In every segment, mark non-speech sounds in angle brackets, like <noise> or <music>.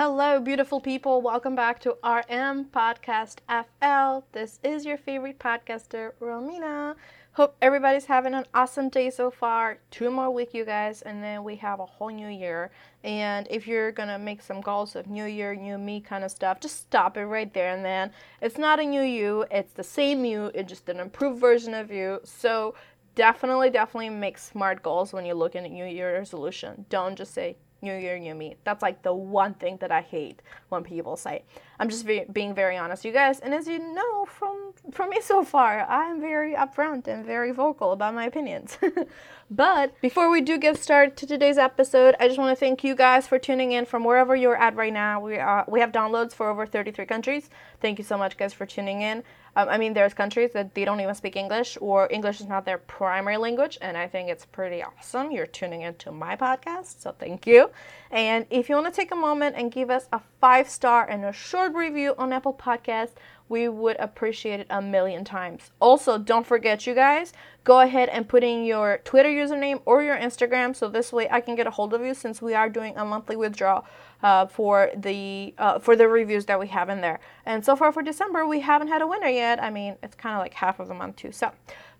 Hello, beautiful people. Welcome back to RM Podcast FL. This is your favorite podcaster, Romina. Hope everybody's having an awesome day so far. Two more weeks, you guys, and then we have a whole new year. And if you're gonna make some goals of new year, new me kind of stuff, just stop it right there and then. It's not a new you, it's the same you, it's just an improved version of you. So definitely, definitely make smart goals when you're looking at New Year resolution. Don't just say New Year, new me. That's like the one thing that I hate when people say. I'm just be- being very honest, you guys. And as you know from from me so far, I'm very upfront and very vocal about my opinions. <laughs> but before we do get started to today's episode, I just want to thank you guys for tuning in from wherever you're at right now. We are we have downloads for over 33 countries. Thank you so much, guys, for tuning in. Um, I mean, there's countries that they don't even speak English or English is not their primary language, and I think it's pretty awesome. You're tuning into my podcast, so thank you. And if you want to take a moment and give us a five star and a short review on Apple Podcasts, we would appreciate it a million times. Also, don't forget, you guys, go ahead and put in your Twitter username or your Instagram so this way I can get a hold of you since we are doing a monthly withdrawal uh, for the uh, for the reviews that we have in there. And so far for December, we haven't had a winner yet. I mean, it's kind of like half of the month too. So,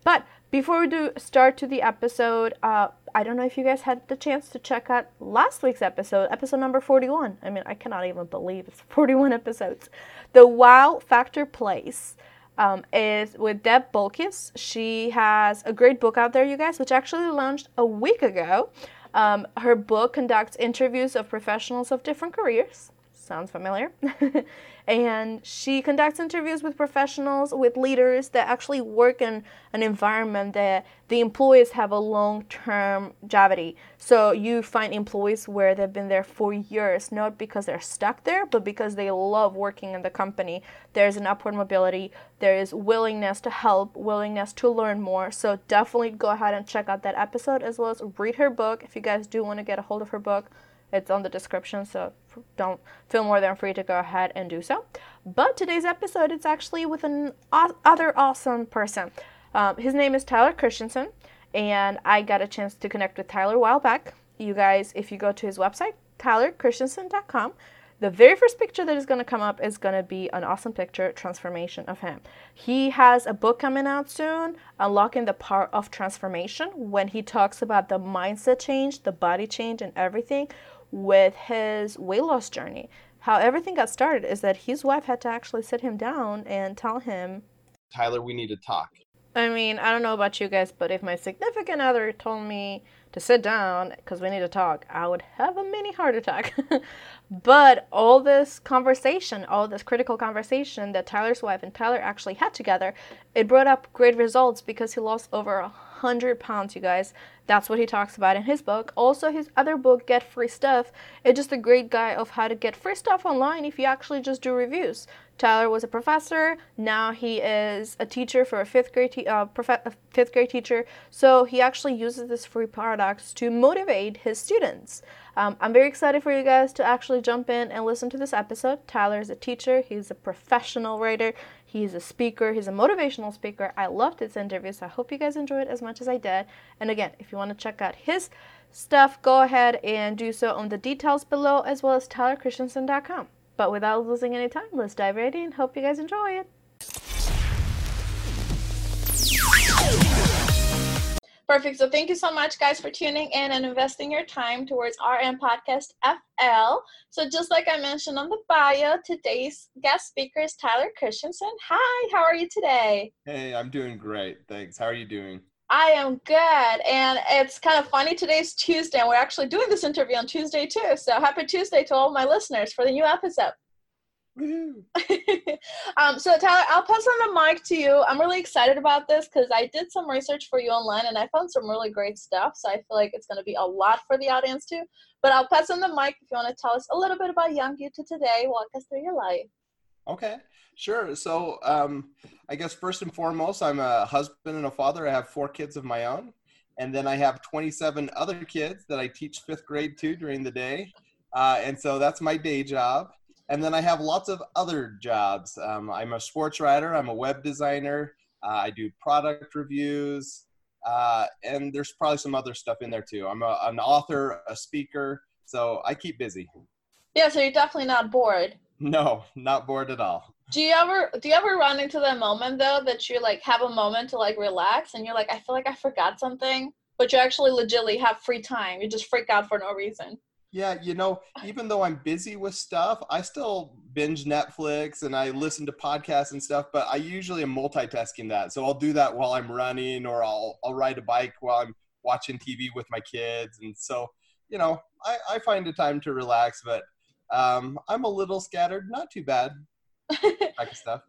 but before we do start to the episode, uh, I don't know if you guys had the chance to check out last week's episode, episode number 41. I mean, I cannot even believe it's <laughs> 41 episodes. The Wow Factor Place um, is with Deb Bolkis. She has a great book out there, you guys, which actually launched a week ago. Um, her book conducts interviews of professionals of different careers. Sounds familiar. <laughs> and she conducts interviews with professionals, with leaders that actually work in an environment that the employees have a long term longevity. So you find employees where they've been there for years, not because they're stuck there, but because they love working in the company. There's an upward mobility, there is willingness to help, willingness to learn more. So definitely go ahead and check out that episode as well as read her book if you guys do want to get a hold of her book. It's on the description, so don't feel more than free to go ahead and do so. But today's episode, it's actually with an other awesome person. Um, his name is Tyler Christensen, and I got a chance to connect with Tyler a while back. You guys, if you go to his website, tylerchristensen.com, the very first picture that is going to come up is going to be an awesome picture transformation of him. He has a book coming out soon, Unlocking the Power of Transformation, when he talks about the mindset change, the body change, and everything with his weight loss journey. How everything got started is that his wife had to actually sit him down and tell him, Tyler, we need to talk. I mean, I don't know about you guys, but if my significant other told me to sit down because we need to talk, I would have a mini heart attack. <laughs> but all this conversation, all this critical conversation that Tyler's wife and Tyler actually had together, it brought up great results because he lost over a 100 pounds, you guys. That's what he talks about in his book. Also, his other book, Get Free Stuff, is just a great guide of how to get free stuff online if you actually just do reviews. Tyler was a professor. Now he is a teacher for a fifth grade te- uh, prof- a fifth grade teacher. So he actually uses this free products to motivate his students. Um, I'm very excited for you guys to actually jump in and listen to this episode. Tyler is a teacher. He's a professional writer. He's a speaker. He's a motivational speaker. I loved this interview, so I hope you guys enjoyed as much as I did. And again, if you want to check out his stuff, go ahead and do so on the details below as well as tylerchristensen.com. But without losing any time, let's dive right in. Hope you guys enjoy it. Perfect. So thank you so much, guys, for tuning in and investing your time towards RM Podcast FL. So just like I mentioned on the bio, today's guest speaker is Tyler Christensen. Hi, how are you today? Hey, I'm doing great. Thanks. How are you doing? I am good. And it's kind of funny. Today's Tuesday, and we're actually doing this interview on Tuesday too. So happy Tuesday to all my listeners for the new episode. <laughs> um, so Tyler, I'll pass on the mic to you. I'm really excited about this because I did some research for you online and I found some really great stuff. So I feel like it's going to be a lot for the audience too. But I'll pass on the mic if you want to tell us a little bit about Young You to today. Walk us through your life. Okay, sure. So um, I guess first and foremost, I'm a husband and a father. I have four kids of my own. And then I have 27 other kids that I teach fifth grade to during the day. Uh, and so that's my day job. And then I have lots of other jobs. Um, I'm a sports writer, I'm a web designer, uh, I do product reviews, uh, and there's probably some other stuff in there too. I'm a, an author, a speaker, so I keep busy. Yeah, so you're definitely not bored. No, not bored at all. Do you ever do you ever run into that moment though that you like have a moment to like relax and you're like I feel like I forgot something, but you actually legitimately have free time. You just freak out for no reason. Yeah, you know, even though I'm busy with stuff, I still binge Netflix and I listen to podcasts and stuff, but I usually am multitasking that. So I'll do that while I'm running or I'll I'll ride a bike while I'm watching TV with my kids. And so, you know, I, I find a time to relax, but um, I'm a little scattered, not too bad. of <laughs> stuff.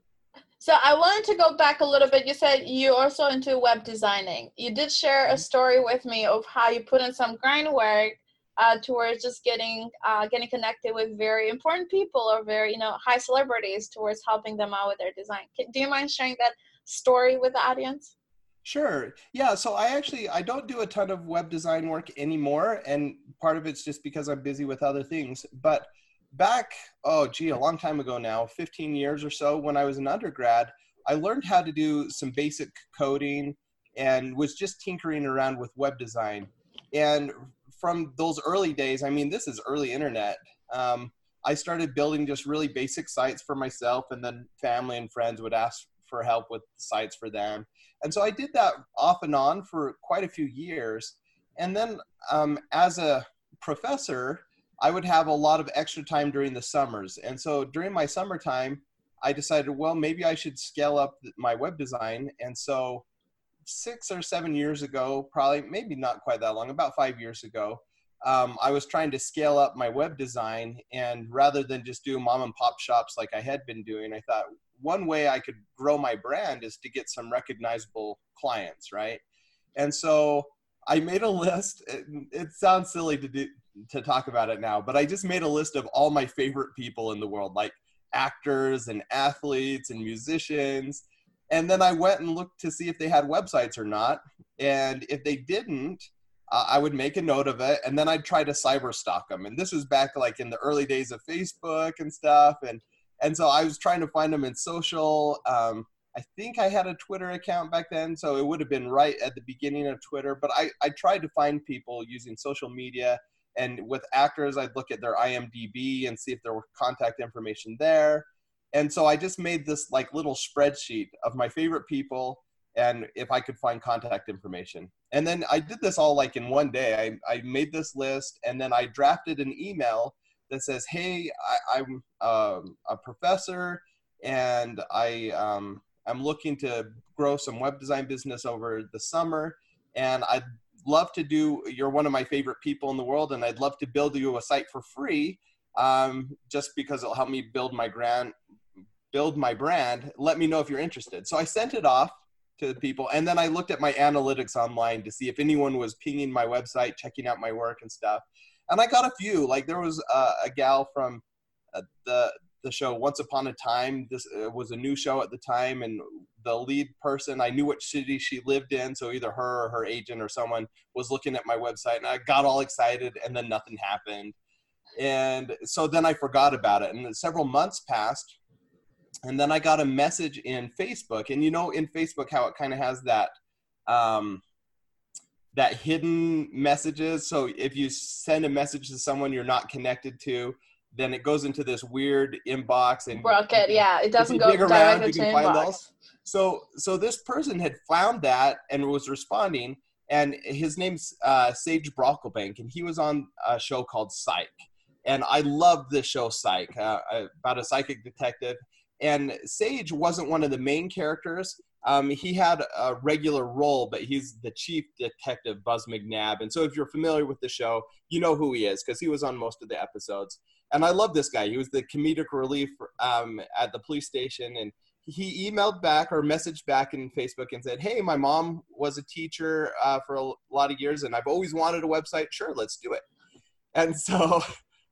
So I wanted to go back a little bit. You said you're also into web designing. You did share a mm-hmm. story with me of how you put in some grind work uh, towards just getting uh, getting connected with very important people or very you know high celebrities towards helping them out with their design. Do you mind sharing that story with the audience? Sure. Yeah. So I actually I don't do a ton of web design work anymore, and part of it's just because I'm busy with other things. But back, oh, gee, a long time ago now, 15 years or so, when I was an undergrad, I learned how to do some basic coding and was just tinkering around with web design. And from those early days, I mean, this is early internet. Um, I started building just really basic sites for myself, and then family and friends would ask for help with sites for them. And so I did that off and on for quite a few years. And then um, as a professor, I would have a lot of extra time during the summers. And so during my summertime, I decided, well, maybe I should scale up my web design. And so six or seven years ago, probably maybe not quite that long, about five years ago, um, I was trying to scale up my web design. And rather than just do mom and pop shops like I had been doing, I thought one way I could grow my brand is to get some recognizable clients, right? And so I made a list. It, it sounds silly to do, to talk about it now, but I just made a list of all my favorite people in the world, like actors and athletes and musicians. And then I went and looked to see if they had websites or not. And if they didn't, uh, I would make a note of it and then I'd try to cyber stalk them. And this was back like in the early days of Facebook and stuff. And, and so I was trying to find them in social. Um, I think I had a Twitter account back then, so it would have been right at the beginning of Twitter. But I, I tried to find people using social media and with actors, I'd look at their IMDb and see if there were contact information there. And so I just made this like little spreadsheet of my favorite people and if I could find contact information. And then I did this all like in one day. I, I made this list and then I drafted an email that says, Hey, I, am um, a professor and I, um, I'm looking to grow some web design business over the summer and I'd love to do. You're one of my favorite people in the world, and I'd love to build you a site for free, um, just because it'll help me build my brand. Build my brand. Let me know if you're interested. So I sent it off to the people, and then I looked at my analytics online to see if anyone was pinging my website, checking out my work and stuff. And I got a few. Like there was a, a gal from uh, the the show Once Upon a Time. This uh, was a new show at the time, and the lead person, I knew which city she lived in, so either her or her agent or someone was looking at my website, and I got all excited, and then nothing happened. And so then I forgot about it, and several months passed, and then I got a message in Facebook, and you know, in Facebook, how it kind of has that. Um, that hidden messages. So if you send a message to someone you're not connected to, then it goes into this weird inbox and bucket. Yeah, it doesn't go directly to inbox. Those. So, so this person had found that and was responding, and his name's uh, Sage Brocklebank, and he was on a show called Psych, and I loved this show Psych uh, about a psychic detective. And Sage wasn't one of the main characters. Um, he had a regular role, but he's the chief detective, Buzz McNab. And so, if you're familiar with the show, you know who he is because he was on most of the episodes and I love this guy. He was the comedic relief um, at the police station, and he emailed back or messaged back in Facebook and said, "Hey, my mom was a teacher uh, for a lot of years, and I've always wanted a website. Sure, let's do it." And <laughs> so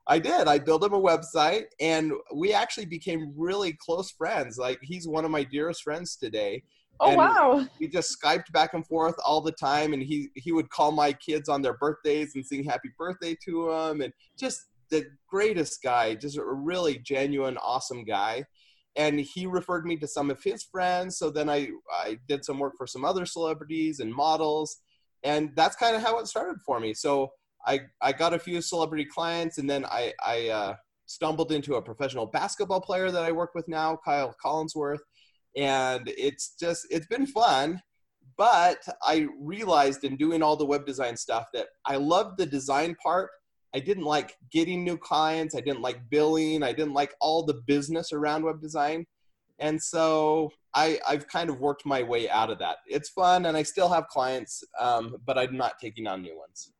I did. I built him a website, and we actually became really close friends. Like he's one of my dearest friends today. Oh and wow! We just skyped back and forth all the time, and he he would call my kids on their birthdays and sing happy birthday to them, and just the greatest guy, just a really genuine, awesome guy. And he referred me to some of his friends. So then I, I did some work for some other celebrities and models. And that's kind of how it started for me. So I, I got a few celebrity clients and then I, I, uh, stumbled into a professional basketball player that I work with now, Kyle Collinsworth, and it's just it's been fun. But I realized in doing all the web design stuff that I loved the design part. I didn't like getting new clients. I didn't like billing. I didn't like all the business around web design. And so I, I've kind of worked my way out of that. It's fun, and I still have clients, um, but I'm not taking on new ones.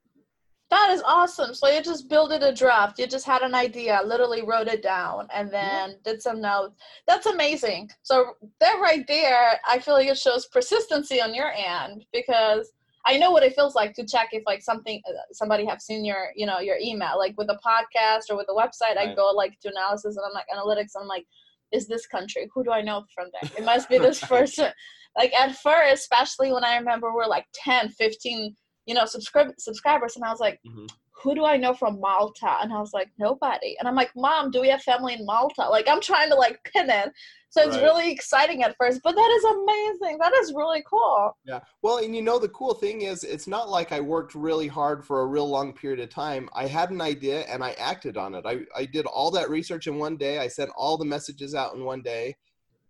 That is awesome. So you just built it a draft. You just had an idea, literally wrote it down, and then did some notes. That's amazing. So that right there, I feel like it shows persistency on your end because I know what it feels like to check if like something uh, somebody have seen your you know your email like with a podcast or with a website. Right. I go like to analysis and I'm like analytics. And I'm like, is this country? Who do I know from there? It must be this <laughs> person. like at first, especially when I remember we're like 10, 15 you know, subscribe subscribers. And I was like, mm-hmm. who do I know from Malta? And I was like, nobody. And I'm like, mom, do we have family in Malta? Like, I'm trying to like pin it. So it's right. really exciting at first, but that is amazing. That is really cool. Yeah. Well, and you know, the cool thing is, it's not like I worked really hard for a real long period of time. I had an idea and I acted on it. I, I did all that research in one day. I sent all the messages out in one day.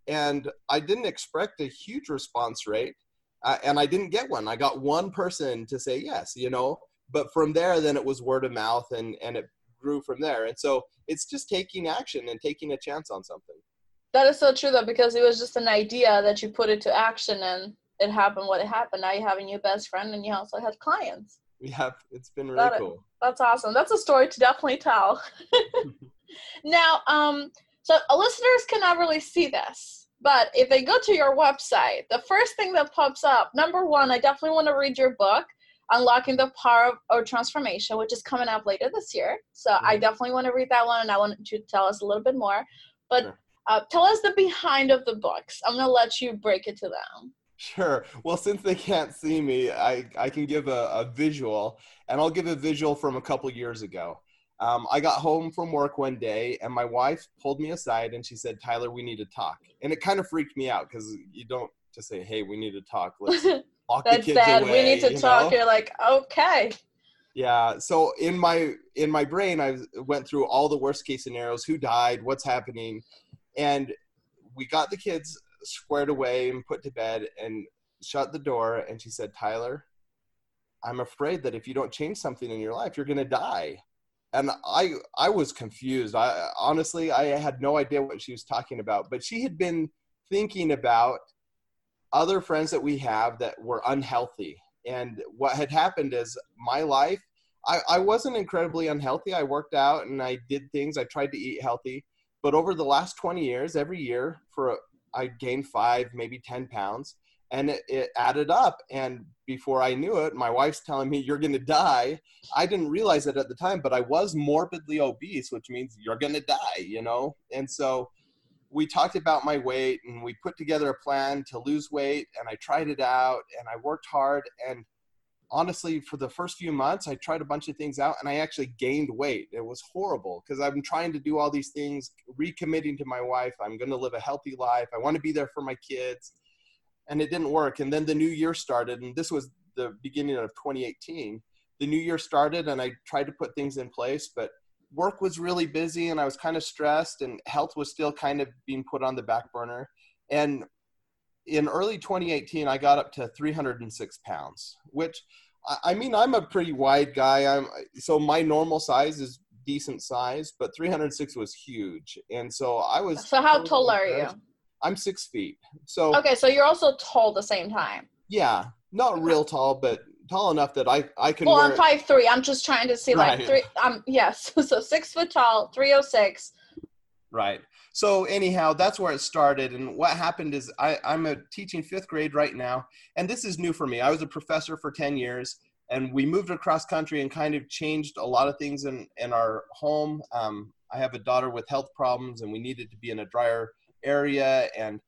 And I didn't expect a huge response rate uh, and I didn't get one. I got one person to say yes, you know. But from there, then it was word of mouth, and and it grew from there. And so it's just taking action and taking a chance on something. That is so true, though, because it was just an idea that you put it to action, and it happened. What it happened. Now you have a new best friend, and you also have clients. Yeah, it's been really that cool. That's awesome. That's a story to definitely tell. <laughs> <laughs> now, um, so listeners cannot really see this but if they go to your website, the first thing that pops up, number one, I definitely want to read your book, Unlocking the Power of Transformation, which is coming up later this year. So mm-hmm. I definitely want to read that one and I want you to tell us a little bit more. But sure. uh, tell us the behind of the books. I'm going to let you break it to them. Sure. Well, since they can't see me, I, I can give a, a visual, and I'll give a visual from a couple years ago. Um, I got home from work one day and my wife pulled me aside and she said, Tyler, we need to talk. And it kind of freaked me out because you don't just say, hey, we need to talk. Let's <laughs> lock That's the kids sad. away. We need to talk. Know? You're like, okay. Yeah. So in my in my brain, I went through all the worst case scenarios: who died, what's happening, and we got the kids squared away and put to bed and shut the door. And she said, Tyler, I'm afraid that if you don't change something in your life, you're going to die and I I was confused. I honestly I had no idea what she was talking about, but she had been thinking about other friends that we have that were unhealthy. And what had happened is my life, I, I wasn't incredibly unhealthy. I worked out and I did things. I tried to eat healthy. But over the last 20 years, every year for a, I gained five, maybe 10 pounds and it, it, added up. And before i knew it my wife's telling me you're going to die. I didn't realize it at the time but i was morbidly obese which means you're going to die you know? And so we talked about my weight and we put together a plan to lose weight and i tried it out and i worked hard and honestly for the first few months i tried a bunch of things out and i actually gained weight. It was horrible because i've been trying to do all these things recommitting to my wife i'm going to live a healthy life i want to be there for my kids and it didn't work. And then the new year started, and this was the beginning of 2018. The new year started, and I tried to put things in place, but work was really busy, and I was kind of stressed, and health was still kind of being put on the back burner. And in early 2018, I got up to 306 pounds, which I mean, I'm a pretty wide guy. I'm so my normal size is decent size, but 306 was huge, and so I was. So how tall are you? I'm six feet. So okay, so you're also tall at the same time. Yeah, not real tall, but tall enough that I I can. Well, I'm five three. I'm just trying to see right. like three. Um, yes, <laughs> so six foot tall, three oh six. Right. So anyhow, that's where it started. And what happened is I, I'm a teaching fifth grade right now, and this is new for me. I was a professor for ten years, and we moved across country and kind of changed a lot of things in in our home. Um, I have a daughter with health problems, and we needed to be in a drier area and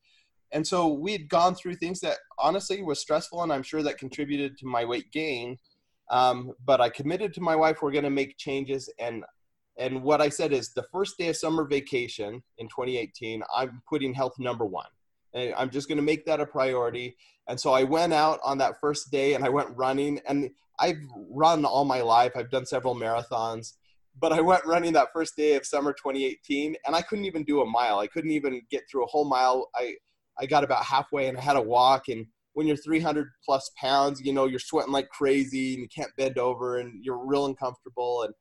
and so we had gone through things that honestly was stressful and i'm sure that contributed to my weight gain. Um, but i committed to my wife we're going to make changes and and what i said is the first day of summer vacation in 2018 i'm putting health number one. And i'm just going to make that a priority. And so i went out on that first day and i went running and i've run all my life. I've done several marathons but I went running that first day of summer 2018, and I couldn't even do a mile. I couldn't even get through a whole mile. I I got about halfway, and I had to walk. And when you're 300 plus pounds, you know you're sweating like crazy, and you can't bend over, and you're real uncomfortable. And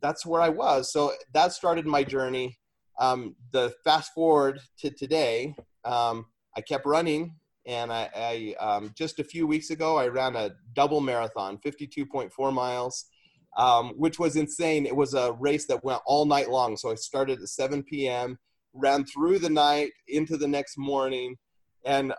that's where I was. So that started my journey. Um, the fast forward to today, um, I kept running, and I, I um, just a few weeks ago I ran a double marathon, 52.4 miles um, which was insane. It was a race that went all night long. So I started at 7 p.m., ran through the night into the next morning, and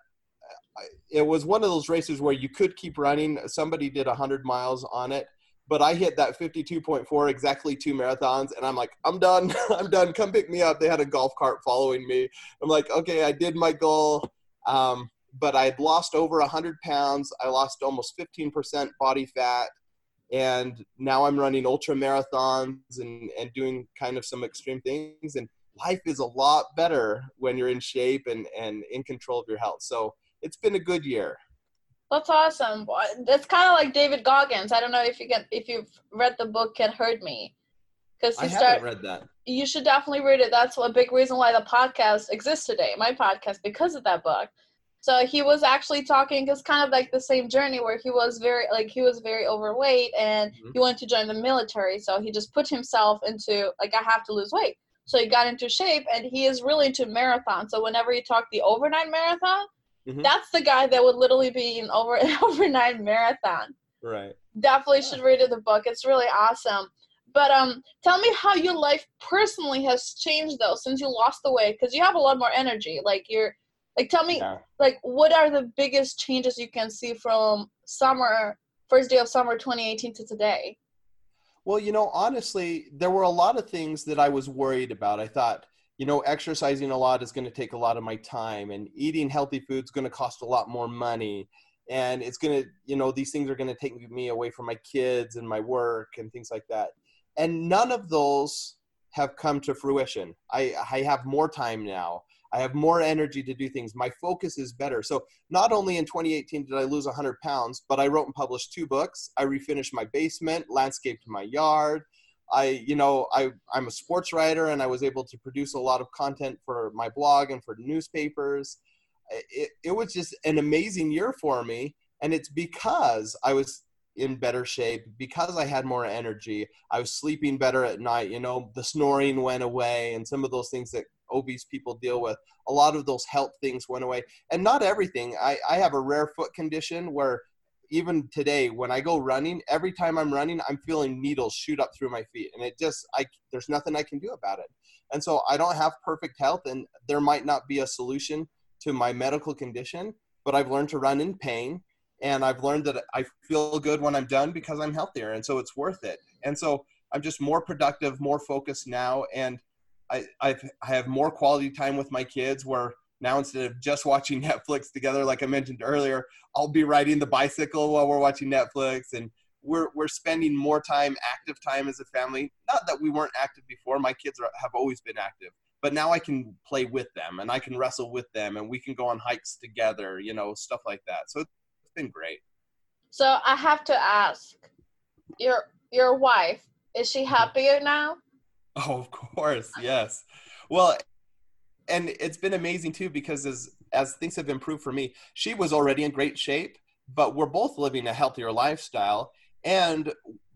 it was one of those races where you could keep running. Somebody did 100 miles on it, but I hit that 52.4 exactly two marathons, and I'm like, I'm done. <laughs> I'm done. Come pick me up. They had a golf cart following me. I'm like, okay, I did my goal. Um, but I had lost over 100 pounds. I lost almost 15% body fat and now i'm running ultra marathons and, and doing kind of some extreme things and life is a lot better when you're in shape and, and in control of your health. So it's been a good year. That's awesome. It's kind of like david goggins. I don't know if you get if you've read the book Can't Hurt Me because i start, haven't read that. You should definitely read it. That's a big reason why the podcast exists today my podcast because of that book so he was actually talking it's kind of like the same journey where he was very like he was very overweight and mm-hmm. he wanted to join the military. So he just put himself into like i have to lose weight. So he got into shape and he is really into marathon so whenever you talk the overnight marathon mm-hmm. that's the guy that would literally be in over <laughs> an overnight marathon. Right. Definitely yeah. should read the book. It's really awesome. But um tell me how your life personally has changed though since you lost the weight because you have a lot more energy. Like you're like, tell me, yeah. like, what are the biggest changes you can see from summer, first day of summer 2018 to today? Well, you know, honestly, there were a lot of things that I was worried about. I thought, you know, exercising a lot is going to take a lot of my time, and eating healthy food is going to cost a lot more money. And it's going to, you know, these things are going to take me away from my kids and my work and things like that. And none of those have come to fruition. I, I have more time now. I have more energy to do things. My focus is better. So not only in 2018 did I lose 100 pounds, but I wrote and published two books. I refinished my basement, landscaped my yard. I, you know, I, I'm a sports writer and I was able to produce a lot of content for my blog and for newspapers. It, it was just an amazing year for me. And it's because I was in better shape because I had more energy. I was sleeping better at night. You know, the snoring went away and some of those things that obese people deal with. A lot of those health things went away, and not everything. I, I have a rare foot condition where even today when I go running, every time I'm running, I'm feeling needles shoot up through my feet, and it just I there's nothing I can do about it. And so I don't have perfect health, and there might not be a solution to my medical condition, but I've learned to run in pain and I've learned that I feel good when I'm done because I'm healthier, and so it's worth it. And so I'm just more productive, more focused now, and I, I've, I have more quality time with my kids where now instead of just watching <laughs> Netflix together, like I mentioned earlier, I'll be riding the bicycle while we're watching Netflix and we're, we're spending more time, active time as a family. Not that we weren't active before. My kids are, have always been active, but now I can play with them and I can wrestle with them and we can go on hikes together, you know, stuff like that. So it's been great. So I have to ask your, your wife, is she happier now? Oh, of course, yes. Well, and it's been amazing too because as as things have improved for me, she was already in great shape, but we're both living a healthier lifestyle and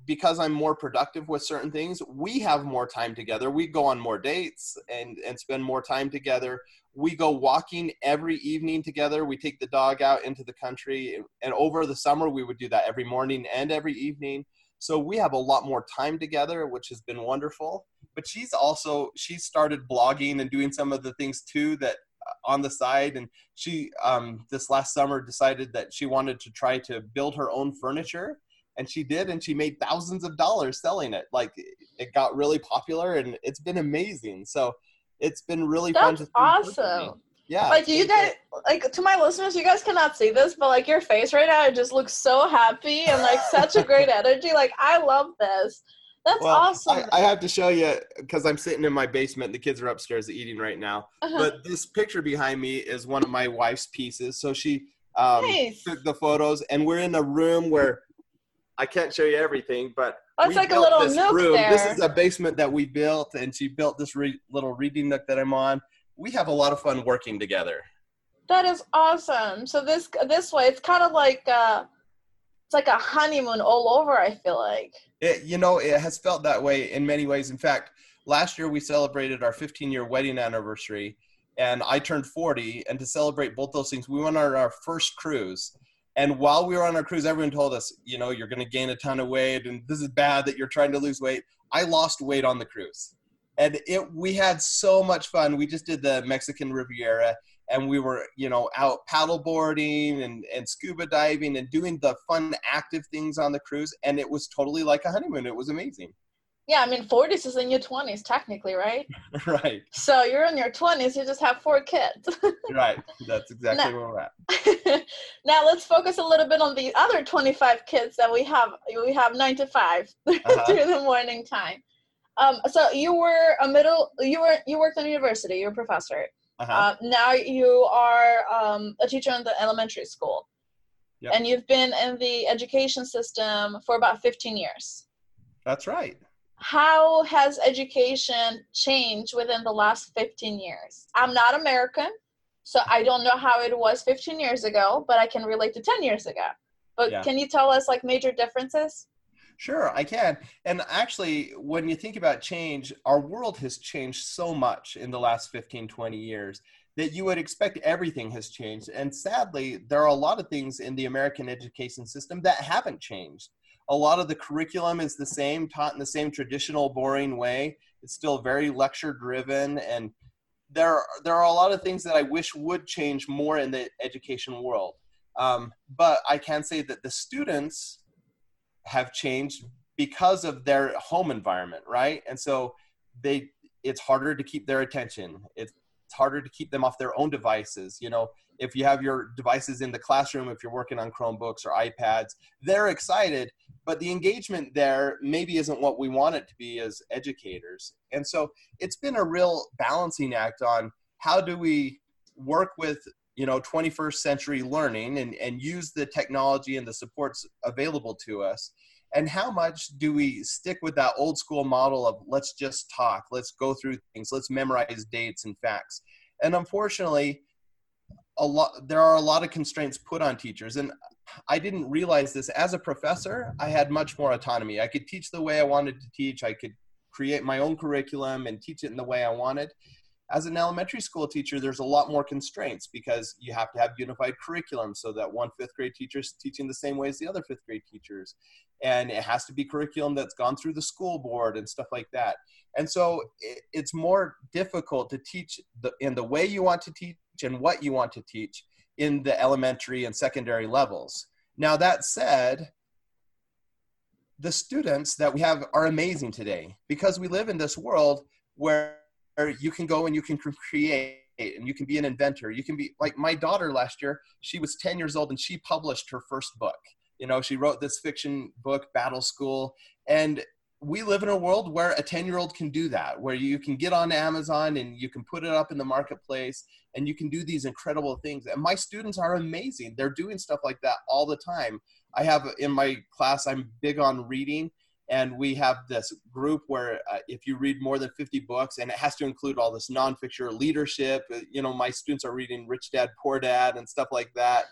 because I'm more productive with certain things, we have more time together. We go on more dates and and spend more time together. We go walking every evening together. We take the dog out into the country and over the summer we would do that every morning and every evening. So we have a lot more time together, which has been wonderful but she's also she started blogging and doing some of the things too that uh, on the side and she um, this last summer decided that she wanted to try to build her own furniture and she did and she made thousands of dollars selling it. Like it got really popular and it's been amazing. So it's been really That's fun to awesome. Yeah like you. guys like to my listeners you guys cannot see this but like your face right now it just looks so happy and like such a great <laughs> energy. Like i love this that's well, awesome. I, I, have to show you because I'm sitting in my basement. The kids are upstairs eating right now. Uh-huh. But this picture behind me is one of my wife's pieces. So she um, nice. took the photos, and we're in a room where I can't show you everything, but That's like a little nook room. there. This is a basement that we built, and she built this re- little reading nook that I'm on. We have a lot of fun working together. That is awesome. So this this way, it's kind of like uh, it's like a honeymoon all over. I feel like. It, you know, it has felt that way in many ways. In fact, last year we celebrated our 15 year wedding anniversary, and I turned 40. And to celebrate both those things, we went on our first cruise. And while we were on our cruise, everyone told us, you know, you're going to gain a ton of weight, and this is bad that you're trying to lose weight. I lost weight on the cruise, and it we had so much fun. We just did the Mexican Riviera, and we were, you know, out paddleboarding and and scuba diving and doing the fun, active things on the cruise, and it was totally like a honeymoon. It was amazing. Yeah, I mean, 40s is in your 20s, technically, right? <laughs> right. So you're in your 20s, you just have four kids. <laughs> right. That's exactly where we're at. <laughs> now let's focus a little bit on the other 25 kids that we have. We have nine to 5 uh-huh. during the morning time. Um, so you were a middle, you were you worked in university. You're a professor. Uh-huh. Uh, now you are um, a teacher in the elementary school, yep. and you've been in the education system for about 15 years. That's right how has education changed within the last 15 years? I'm not American, so I don't know how it was 15 years ago, but I can relate to 10 years ago. But yeah. can you tell us like major differences? Sure, I can. And actually, when you think about change, our world has changed so much in the last 15, 20 years that you would expect everything has changed. And sadly, there are a lot of things in the American education system that haven't changed a lot of the curriculum is the same, taught in the same traditional, boring way. It's still very lecture driven, and there there are a lot of things that I wish would change more in the education world. Um, but I can say that the students have changed because of their home environment, right? And so they it's harder to keep their attention. It's harder to keep them off their own devices. You know, if you have your devices in the classroom, if you're working on Chromebooks or iPads, they're excited, but the engagement there maybe isn't what we want it to be as educators. And so it's been a real balancing act on how do we work with you know 21st century learning and, and use the technology and the supports available to us. And how much do we stick with that old school model of let's just talk. Let's go through things. Let's memorize dates and facts. And unfortunately a lot there are a lot of constraints put on teachers. And i didn't realize this. As a professor i had much more autonomy. I could teach the way i wanted to teach. I could create my own curriculum and teach it in the way i wanted as an elementary school teacher there's a lot more constraints because you have to have unified curriculum so that one fifth grade teacher is teaching the same way as the other fifth grade teachers and it has to be curriculum that's gone through the school board and stuff like that and so it's more difficult to teach in the way you want to teach and what you want to teach in the elementary and secondary levels. Now, that said, the students that we have are amazing today because we live in this world where you can go and you can create and you can be an inventor. You can be like my daughter last year, she was 10 years old and she published her first book. You know, she wrote this fiction book, Battle School, and we live in a world where a 10 year old can do that, where you can get on Amazon and you can put it up in the marketplace and you can do these incredible things. And my students are amazing. They're doing stuff like that all the time. I have in my class, I'm big on reading. And we have this group where uh, if you read more than 50 books, and it has to include all this nonfiction leadership, uh, you know, my students are reading Rich Dad, Poor Dad, and stuff like that.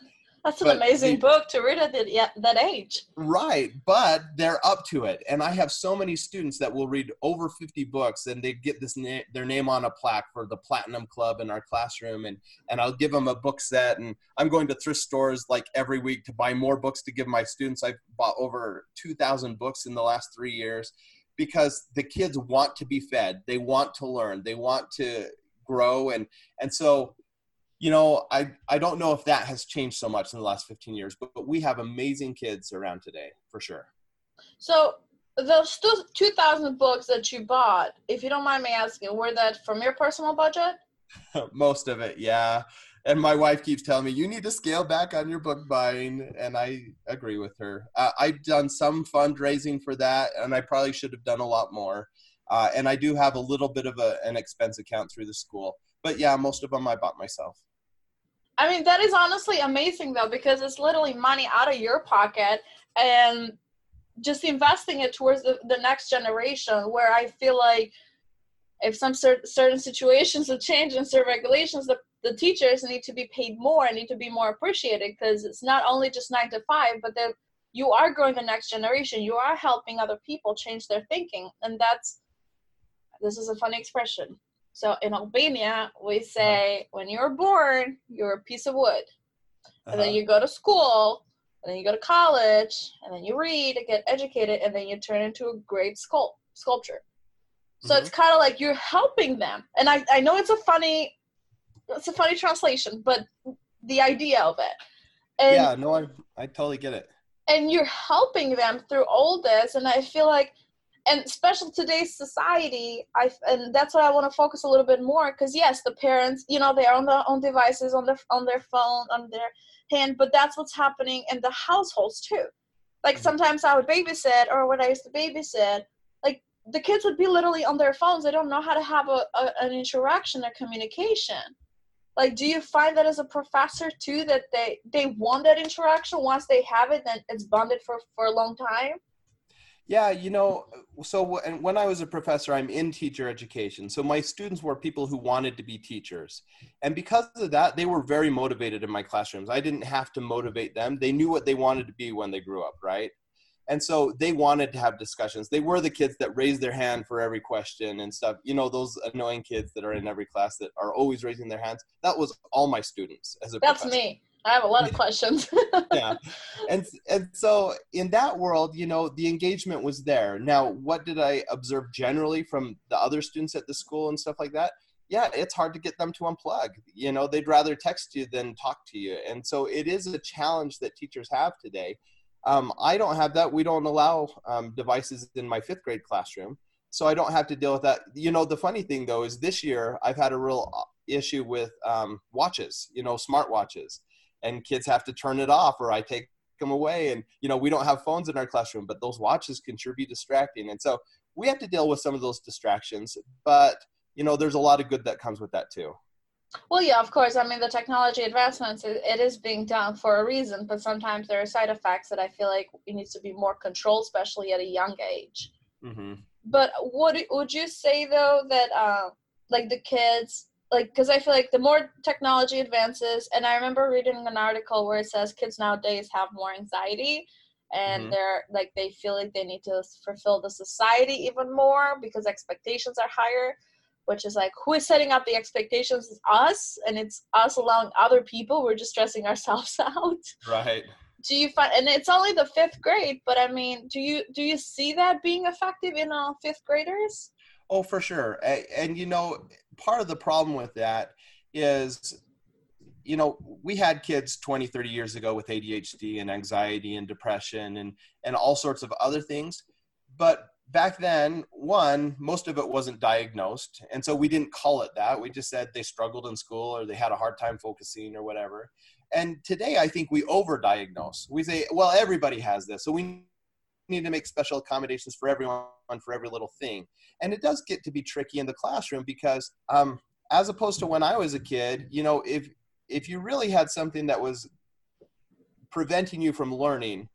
That's an but amazing the, book to read at the, that age. Right, but they're up to it, and I have so many students that will read over 50 books, and they get this na- their name on a plaque for the Platinum Club in our classroom, and and I'll give them a book set, and I'm going to thrift stores like every week to buy more books to give my students. I've bought over 2,000 books in the last three years because the kids want to be fed, they want to learn, they want to grow, and and so you know, I, I don't know if that has changed so much in the last 15 years, but, but we have amazing kids around today for sure. So those 2000 books that you bought, if you don't mind me asking, were that from your personal budget? <laughs> Most of it, yeah. And my wife keeps telling me, you need to scale back on your book buying. And I agree with her. Uh, I've done some fundraising for that, and I probably should have done a lot more. Uh, and I do have a little bit of a, an expense account through the school. But yeah, most of them I bought myself. I mean, that is honestly amazing though, because it's literally money out of your pocket and just investing it towards the, the next generation where i feel like if some cer- certain situations <laughs> have changed and certain regulations the, the teachers need to be paid more and need to be more appreciated because it's not only just nine to five but that you are growing the next generation. You are helping other people change their thinking. And that's this is a funny expression so in albania we say when you're born you're a piece of wood and then Uh-huh. you go to school and then you go to college and then you read and get educated and then you turn into a great sculpt sculpture so Mhm. it's kind of like you're helping them and I, I know it's a funny it's a funny translation but the idea of it and yeah, no, I I totally get it. and you're helping them through all this and i feel like and especially today's society i and that's why i want to focus a little bit more because yes the parents you know they're on their own devices on their on their phone on their hand but that's what's happening in the households too. Like Mhm. sometimes i would babysit or when i used to babysit like the kids would be literally on their phones they don't know how to have a, a an interaction or communication. Like do you find that as a professor too that they they want that interaction once they have it then it's bonded for for a long time Yeah, you know, so and when I was a professor, I'm in teacher education. So my students were people who wanted to be teachers. And because of that, they were very motivated in my classrooms. I didn't have to motivate them. They knew what they wanted to be when they grew up, right? And so they wanted to have discussions. They were the kids that raised their hand for every question and stuff. You know, those annoying kids that are in every class that are always raising their hands. That was all my students as a professor. that's professor me i have a lot of questions. <laughs> Yeah. And and so in that world you know the engagement was there. Now what did i observe generally from the other students at the school and stuff like that? Yeah it's hard to get them to unplug. You know they'd rather text you than talk to you. And so it is a challenge that teachers have today. Um, i don't have that. We don't allow um, devices in my fifth grade classroom so i don't have to deal with that. You know the funny thing though is this year i've had a real uh, issue with um, watches you know smart watches and kids have to turn it off or I take them away. And, you know, we don't have phones in our classroom, but those watches can sure be distracting. And so we have to deal with some of those distractions, but, you know, there's a lot of good that comes with that too. well yeah of course i mean the technology advancements it, is being done for a reason but sometimes there are side effects that i feel like it needs to be more controlled especially at a young age Mm-hmm. but would would you say though that uh, like the kids like because i feel like the more technology advances and i remember reading an article where it says kids nowadays have more anxiety and Mhm. they're like they feel like they need to fulfill the society even more because expectations are higher which is like who is setting up the expectations is us and it's us allowing other people we're just stressing <laughs> ourselves out Right. do you find and it's only the fifth grade but i mean do you do you see that being effective in uh, fifth graders Oh, for sure. And, and, you know, part of the problem with that is, you know, we had kids 20, 30 years ago with ADHD and anxiety and depression and, and all sorts of other things. But back then, one, most of it wasn't diagnosed. And so we didn't call it that. We just said they struggled in school or they had a hard time focusing or whatever. And today, I think we overdiagnose. We say, well, everybody has this. So we need to make special accommodations for everyone for every little thing. And it does get to be tricky in the classroom because um, as opposed to when i was a kid you know if if you really had something that was preventing you from learning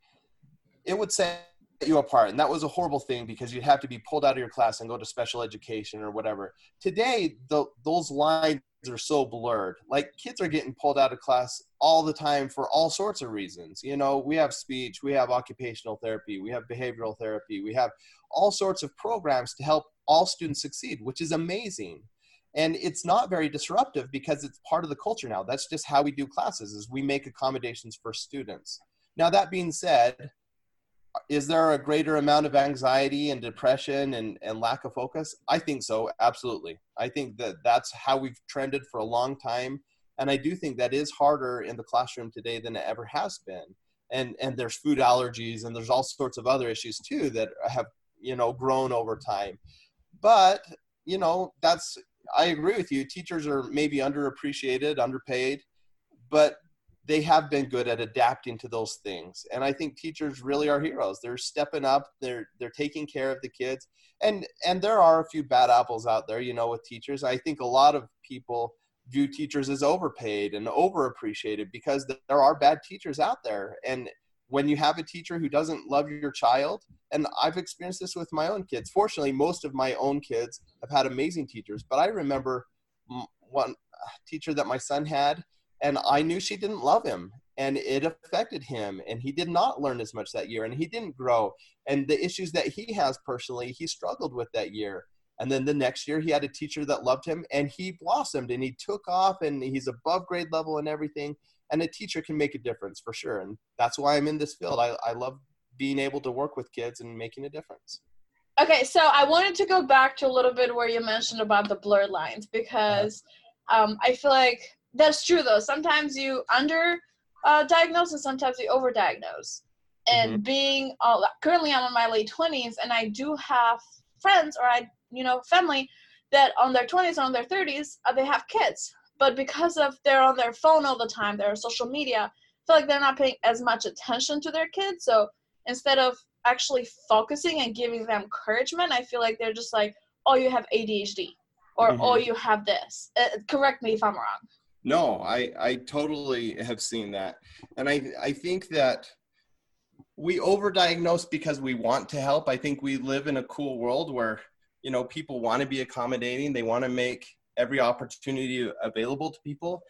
it would set you apart. And that was a horrible thing because you'd have to be pulled out of your class and go to special education or whatever. Today the, those lines are so blurred. Like kids are getting pulled out of class all the time for all sorts of reasons. You know we have speech we have occupational therapy we have behavioral therapy we have all sorts of programs to help all students succeed which is amazing. And it's not very disruptive because it's part of the culture now. That's just how we do classes is we make accommodations for students. Now that being said is there a greater amount of anxiety and depression and, and lack of focus? I think so absolutely. I think that that's how we've trended for a long time and i do think that is harder in the classroom today than it ever has been. And and there's food allergies and there's all sorts of other issues too that have you know grown over time. But you know that's i agree with you teachers are maybe underappreciated underpaid but they have been good at adapting to those things. And i think teachers really are heroes. They're stepping up. They're they're taking care of the kids. And and there are a few bad apples out there you know with teachers. I think a lot of people view teachers as overpaid and overappreciated because there are bad teachers out there. And when you have a teacher who doesn't love your child, and I've experienced this with my own kids. Fortunately, most of my own kids have had amazing teachers, but I remember one teacher that my son had, and I knew she didn't love him, and it affected him, and he did not learn as much that year, and he didn't grow. And the issues that he has personally, he struggled with that year. And then the next year, he had a teacher that loved him, and he blossomed, and he took off, and he's above grade level and everything and a teacher can make a difference for sure and that's why i'm in this field i, I love being able to work with kids and making a difference okay so i wanted to go back to a little bit where you mentioned about the blurred lines because um, i feel like that's true though sometimes you under uh, diagnose and sometimes you overdiagnose and mm-hmm. being uh, currently i'm in my late 20s and i do have friends or i you know family that on their 20s on their 30s uh, they have kids but because of they're on their phone all the time, they're on social media, I feel like they're not paying as much attention to their kids. So instead of actually focusing and giving them encouragement, I feel like they're just like, oh, you have ADHD or mm-hmm. oh, you have this. Uh, correct me if I'm wrong. No, I, I totally have seen that. And I, I think that we overdiagnose because we want to help. I think we live in a cool world where, you know, people want to be accommodating. They want to make every opportunity available to people.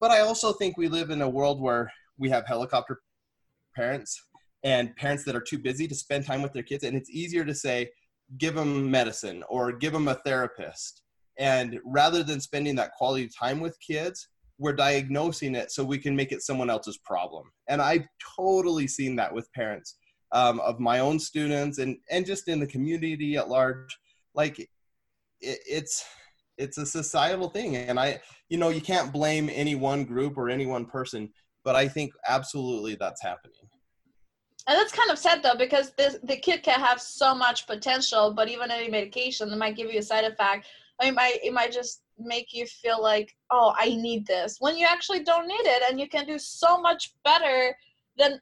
But I also think we live in a world where we have helicopter parents and parents that are too busy to spend time with their kids. And it's easier to say, give them medicine or give them a therapist. And rather than spending that quality time with kids, we're diagnosing it so we can make it someone else's problem. And I've totally seen that with parents um, of my own students and, and just in the community at large. Like it, it's, it's a societal thing and i you know you can't blame any one group or any one person but i think absolutely that's happening and that's kind of sad though because this, the kid can have so much potential but even any medication it might give you a side effect i it might it might just make you feel like oh i need this when you actually don't need it and you can do so much better than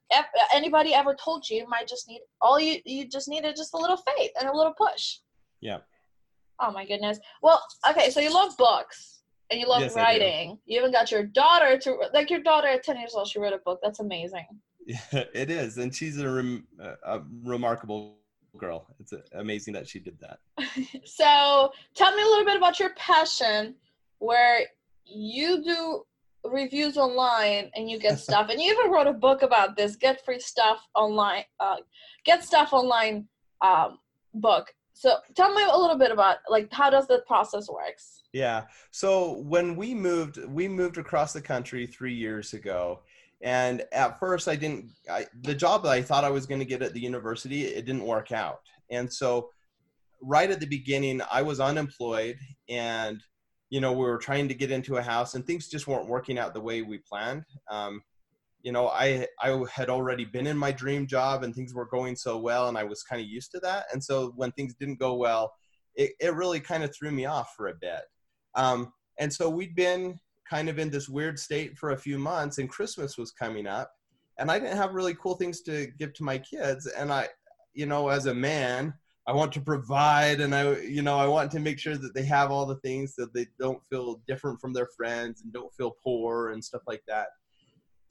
anybody ever told you you might just need all you you just needed just a little faith and a little push yeah Oh my goodness. Well, okay, so you love books and you love yes, writing. You even got your daughter to like your daughter at 10 years old, she wrote a book. That's amazing. Yeah, <laughs> it is. And she's a, rem- a remarkable girl. It's amazing that she did that. <laughs> so, tell me a little bit about your passion where you do reviews online and you get <laughs> stuff and you even wrote a book about this get free stuff online uh, get stuff online um, book so tell me a little bit about like how does the process works yeah so when we moved we moved across the country three years ago and at first i didn't I, the job that i thought i was going to get at the university it didn't work out. And so right at the beginning i was unemployed and you know we were trying to get into a house and things just weren't working out the way we planned. Um, you know i i had already been in my dream job and things were going so well and i was kind of used to that. And so when things didn't go well it, it really kind of threw me off for a bit. Um, and so we'd been kind of in this weird state for a few months and christmas was coming up and i didn't have really cool things to give to my kids and i you know as a man i want to provide and i you know i want to make sure that they have all the things that they don't feel different from their friends and don't feel poor and stuff like that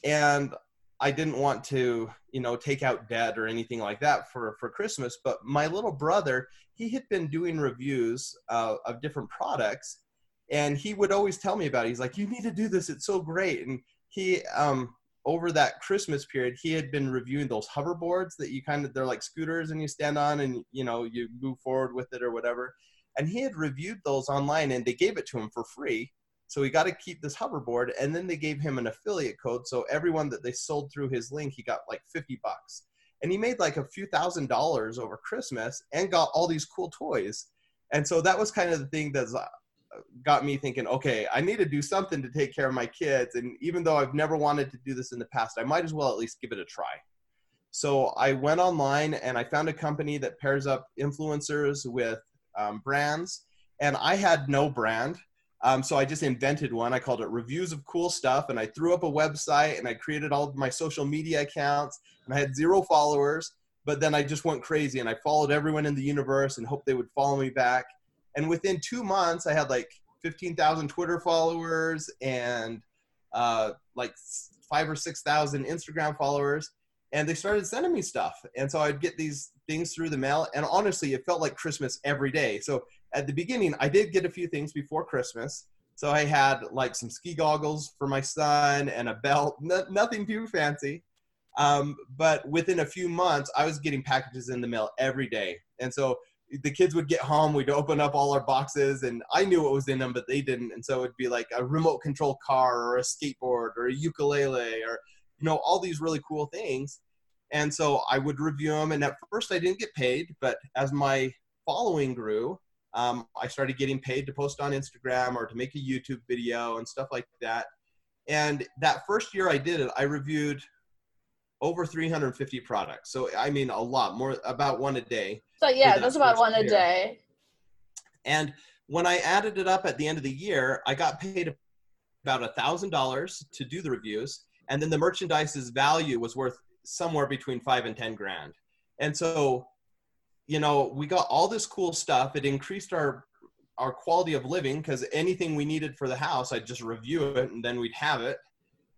and I didn't want to, you know, take out debt or anything like that for for Christmas. But my little brother, he had been doing reviews uh, of different products, and he would always tell me about it. He's like, "You need to do this. It's so great." And he, um, over that Christmas period, he had been reviewing those hoverboards that you kind of they're like scooters and you stand on and you know you move forward with it or whatever. And he had reviewed those online, and they gave it to him for free so he got to keep this hoverboard, and then they gave him an affiliate code. So everyone that they sold through his link, he got like 50 bucks. And he made like a few thousand dollars over Christmas and got all these cool toys. And so that was kind of the thing that's got me thinking, okay, I need to do something to take care of my kids. And even though I've never wanted to do this in the past, I might as well at least give it a try. So I went online and I found a company that pairs up influencers with um, brands. And I had no brand. Um, so I just invented one. I called it Reviews of Cool Stuff, and I threw up a website and I created all of my social media accounts, and I had zero followers. But then I just went crazy and I followed everyone in the universe and hoped they would follow me back. And within two months, I had like 15,000 Twitter followers and uh, like five or 6,000 Instagram followers. and they started sending me stuff. And so i'd get these things through the mail and honestly it felt like christmas every day. So at the beginning i did get a few things before christmas. So i had like some ski goggles for my son and a belt no, nothing too fancy. Um, but within a few months i was getting packages in the mail every day. And so the kids would get home we'd open up all our boxes and i knew what was in them but they didn't and so it'd be like a remote control car or a skateboard or a ukulele or you know all these really cool things and so I would review them. And at first, I didn't get paid, but as my following grew, um, I started getting paid to post on Instagram or to make a YouTube video and stuff like that. And that first year I did it, I reviewed over 350 products. So I mean, a lot more, about one a day. So yeah, that that's about one year. a day. And when I added it up at the end of the year, I got paid about a thousand dollars to do the reviews, and then the merchandise's value was worth somewhere between five and ten grand. And so, you know, we got all this cool stuff. It increased our our quality of living because anything we needed for the house, I'd just review it and then we'd have it.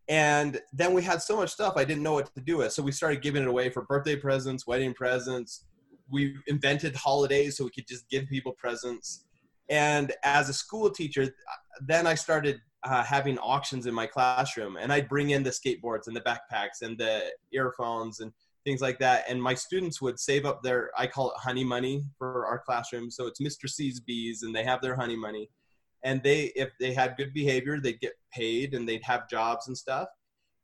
And then we had so much stuff I didn't know what to do with. So we started giving it away for birthday presents, wedding presents. We invented holidays so we could just give people presents. And as a school teacher, then I started uh, having auctions in my classroom and I'd bring in the skateboards and the backpacks and the earphones and things like that. And my students would save up their, I call it honey money for our classroom. So it's Mr. C's bees and they have their honey money. And they, if they had good behavior, they'd get paid and they'd have jobs and stuff.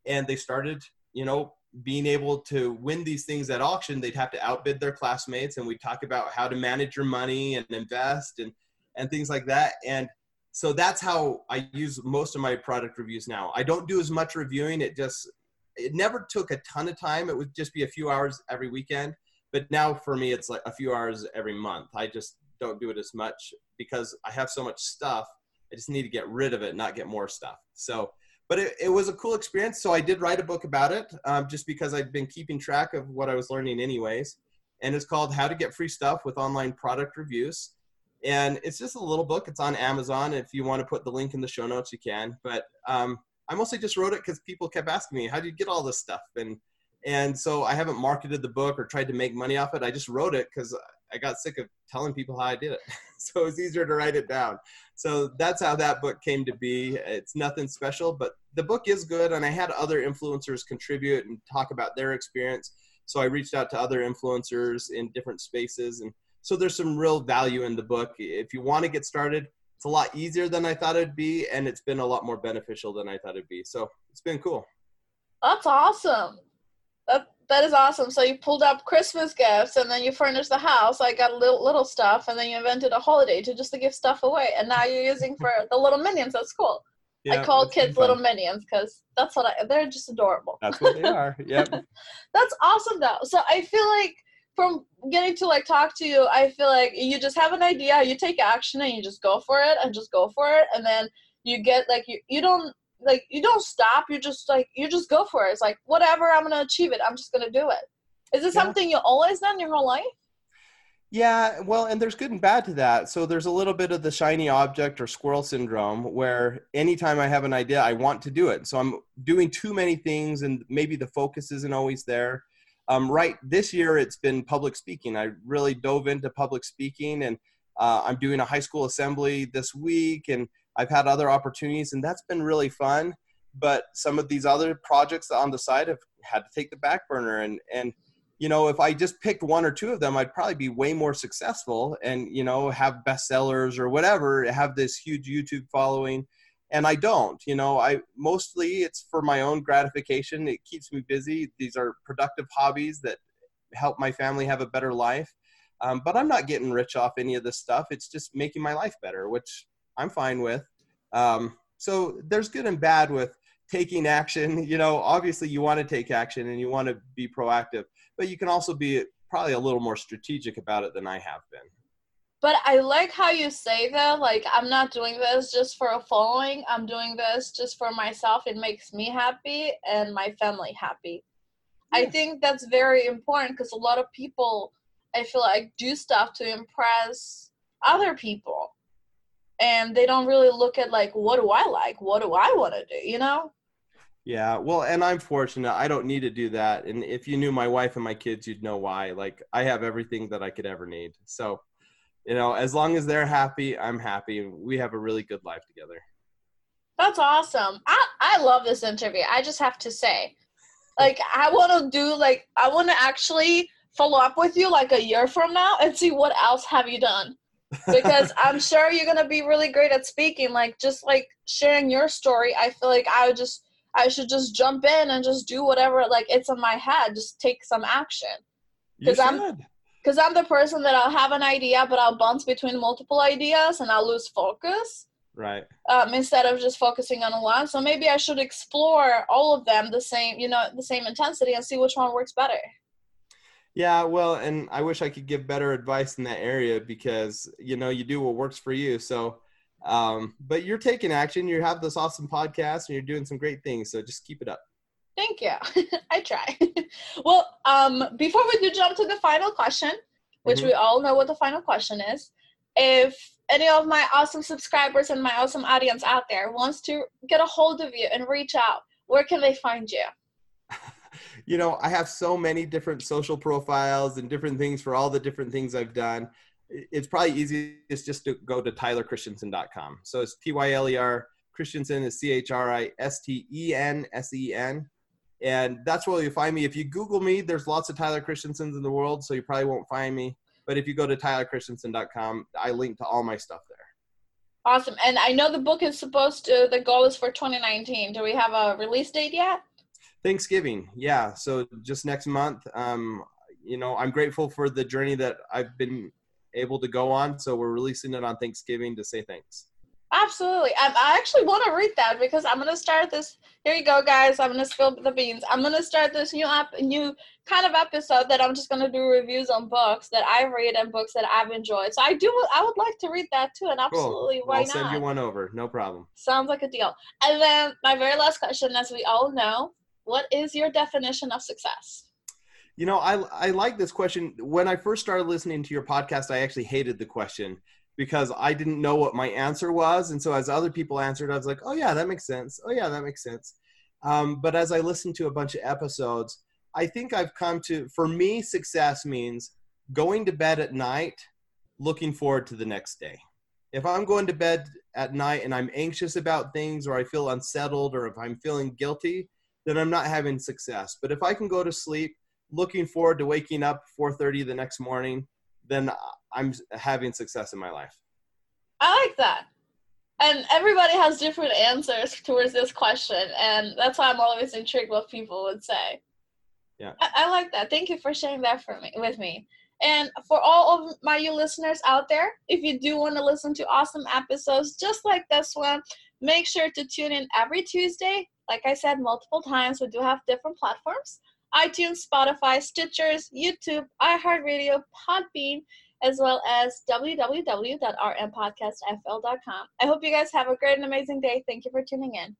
And they started, you know, being able to win these things at auction, they'd have to outbid their classmates. And we talk about how to manage your money and invest and, and things like that. And so that's how I use most of my product reviews now. I don't do as much reviewing. It just it never took a ton of time. It would just be a few hours every weekend. But now for me, it's like a few hours every month. I just don't do it as much because I have so much stuff. I just need to get rid of it, not get more stuff. So, but it, it was a cool experience. So I did write a book about it um, just because I'd been keeping track of what I was learning anyways. And it's called How to Get Free Stuff with Online Product Reviews and it's just a little book. It's on Amazon. If you want to put the link in the show notes, you can. But um, I mostly just wrote it because people kept asking me, "How do you get all this stuff?" and and so I haven't marketed the book or tried to make money off it. I just wrote it because I got sick of telling people how I did it. <laughs> so it's easier to write it down. So that's how that book came to be. It's nothing special, but the book is good. And I had other influencers contribute and talk about their experience. So I reached out to other influencers in different spaces and so there's some real value in the book. If you want to get started, it's a lot easier than I thought it'd be, and it's been a lot more beneficial than I thought it'd be. So it's been cool. That's awesome. That is awesome. So you pulled up Christmas gifts, and then you furnished the house. I got little little stuff, and then you invented a holiday to just to give stuff away, and now you're using for the little minions at school. Yeah, I call kids little minions because that's what I. They're just adorable. That's what they are. <laughs> Yep. that's awesome though. So I feel like from getting to like talk to you, I feel like you just have an idea, you take action and you just go for it and just go for it and then you get like you you don't like you don't stop, you just like you just go for it. It's like whatever, I'm gonna achieve it, I'm just gonna do it. Is this yeah. something you always done your whole life? Yeah, well, and there's good and bad to that. So there's a little bit of the shiny object or squirrel syndrome where anytime I have an idea, I want to do it. So I'm doing too many things and maybe the focus isn't always there um, right this year it's been public speaking i really dove into public speaking and uh, i'm doing a high school assembly this week and i've had other opportunities and that's been really fun but some of these other projects on the side have had to take the back burner and and you know if i just picked one or two of them i'd probably be way more successful and you know have bestsellers or whatever have this huge youtube following and I don't. You know, I mostly it's for my own gratification. It keeps me busy. These are productive hobbies that help my family have a better life. Um, but I'm not getting rich off any of this stuff. It's just making my life better, which I'm fine with. Um, so there's good and bad with taking action. <laughs> You know, obviously you want to take action and you want to be proactive, but you can also be probably a little more strategic about it than I have been. But I like how you say that. Like, I'm not doing this just for a following. I'm doing this just for myself. It makes me happy and my family happy. Yeah. I think that's very important because a lot of people, I feel like, do stuff to impress other people. And they don't really look at, like, what do I like? What do I want to do? You know? Yeah, well, and I'm fortunate. I don't need to do that. And if you knew my wife and my kids, you'd know why. Like, I have everything that I could ever need. So, you know, as long as they're happy, I'm happy. We have a really good life together. That's awesome. I, I love this interview. I just have to say, like, I want to do, like, I want to actually follow up with you like a year from now and see what else have you done because i'm sure you're going to be really great at speaking like just like sharing your story i feel like i would just I should just jump in and just do whatever like it's in my head, just take some action. Because I'm because I'm the person that I'll have an idea, but I'll bounce between multiple ideas and I'll lose focus. Right. Um, instead of just focusing on one. So maybe I should explore all of them the same, you know, the same intensity and see which one works better. Yeah, well, and I wish I could give better advice in that area because you know you do what works for you. So um, but you're taking action. You have this awesome podcast, and you're doing some great things. So just keep it up. Thank you. <laughs> I try. <laughs> well, um, before we do jump to the final question, which mm-hmm. we all know what the final question is, if any of my awesome subscribers and my awesome audience out there wants to get a hold of you and reach out, where can they find you? You know, I have so many different social profiles and different things for all the different things I've done it's probably easiest just to go to tylerchristensen.com. So it's T Y L E R Christensen is C H R I S T E N S E N. And that's where you'll find me. If you Google me, there's lots of Tyler Christensens in the world, so you probably won't find me. But if you go to tylerchristensen.com, I link to all my stuff there. Awesome. And I know the book is supposed to, the goal is for 2019. Do we have a release date yet? Thanksgiving. Yeah. So just next month. Um, you know, I'm grateful for the journey that I've been able to go on. So we're releasing it on Thanksgiving to say thanks. Absolutely. I, I actually want to read that because I'm going to start this. Here you go, guys. I'm going to spill the beans. I'm going to start this new app, new kind of episode that I'm just going to do reviews on books that I've read and books that I've enjoyed. So I do. I would like to read that too, and absolutely, cool. why I'll not? send you one over. No problem. Sounds like a deal. And then my very last question, as we all know, what is your definition of success? You know, I I like this question. When I first started listening to your podcast, I actually hated the question because I didn't know what my answer was, and so as other people answered, I was like, "Oh yeah, that makes sense. Oh yeah, that makes sense." Um, but as I listened to a bunch of episodes, I think I've come to for me, success means going to bed at night, looking forward to the next day. If I'm going to bed at night and I'm anxious about things, or I feel unsettled, or if I'm feeling guilty, then I'm not having success. But if I can go to sleep looking forward to waking up 4:30 the next morning, then I'm having success in my life. I like that. And everybody has different answers towards this question, and that's why I'm always intrigued what people would say. Yeah, I, I like that. Thank you for sharing that for me with me. And for all of my you listeners out there, if you do want to listen to awesome episodes just like this one, make sure to tune in every Tuesday. Like I said multiple times, we do have different platforms iTunes, Spotify, Stitchers, YouTube, iHeartRadio, Podbean, as well as www.rmpodcastfl.com. I hope you guys have a great and amazing day. Thank you for tuning in.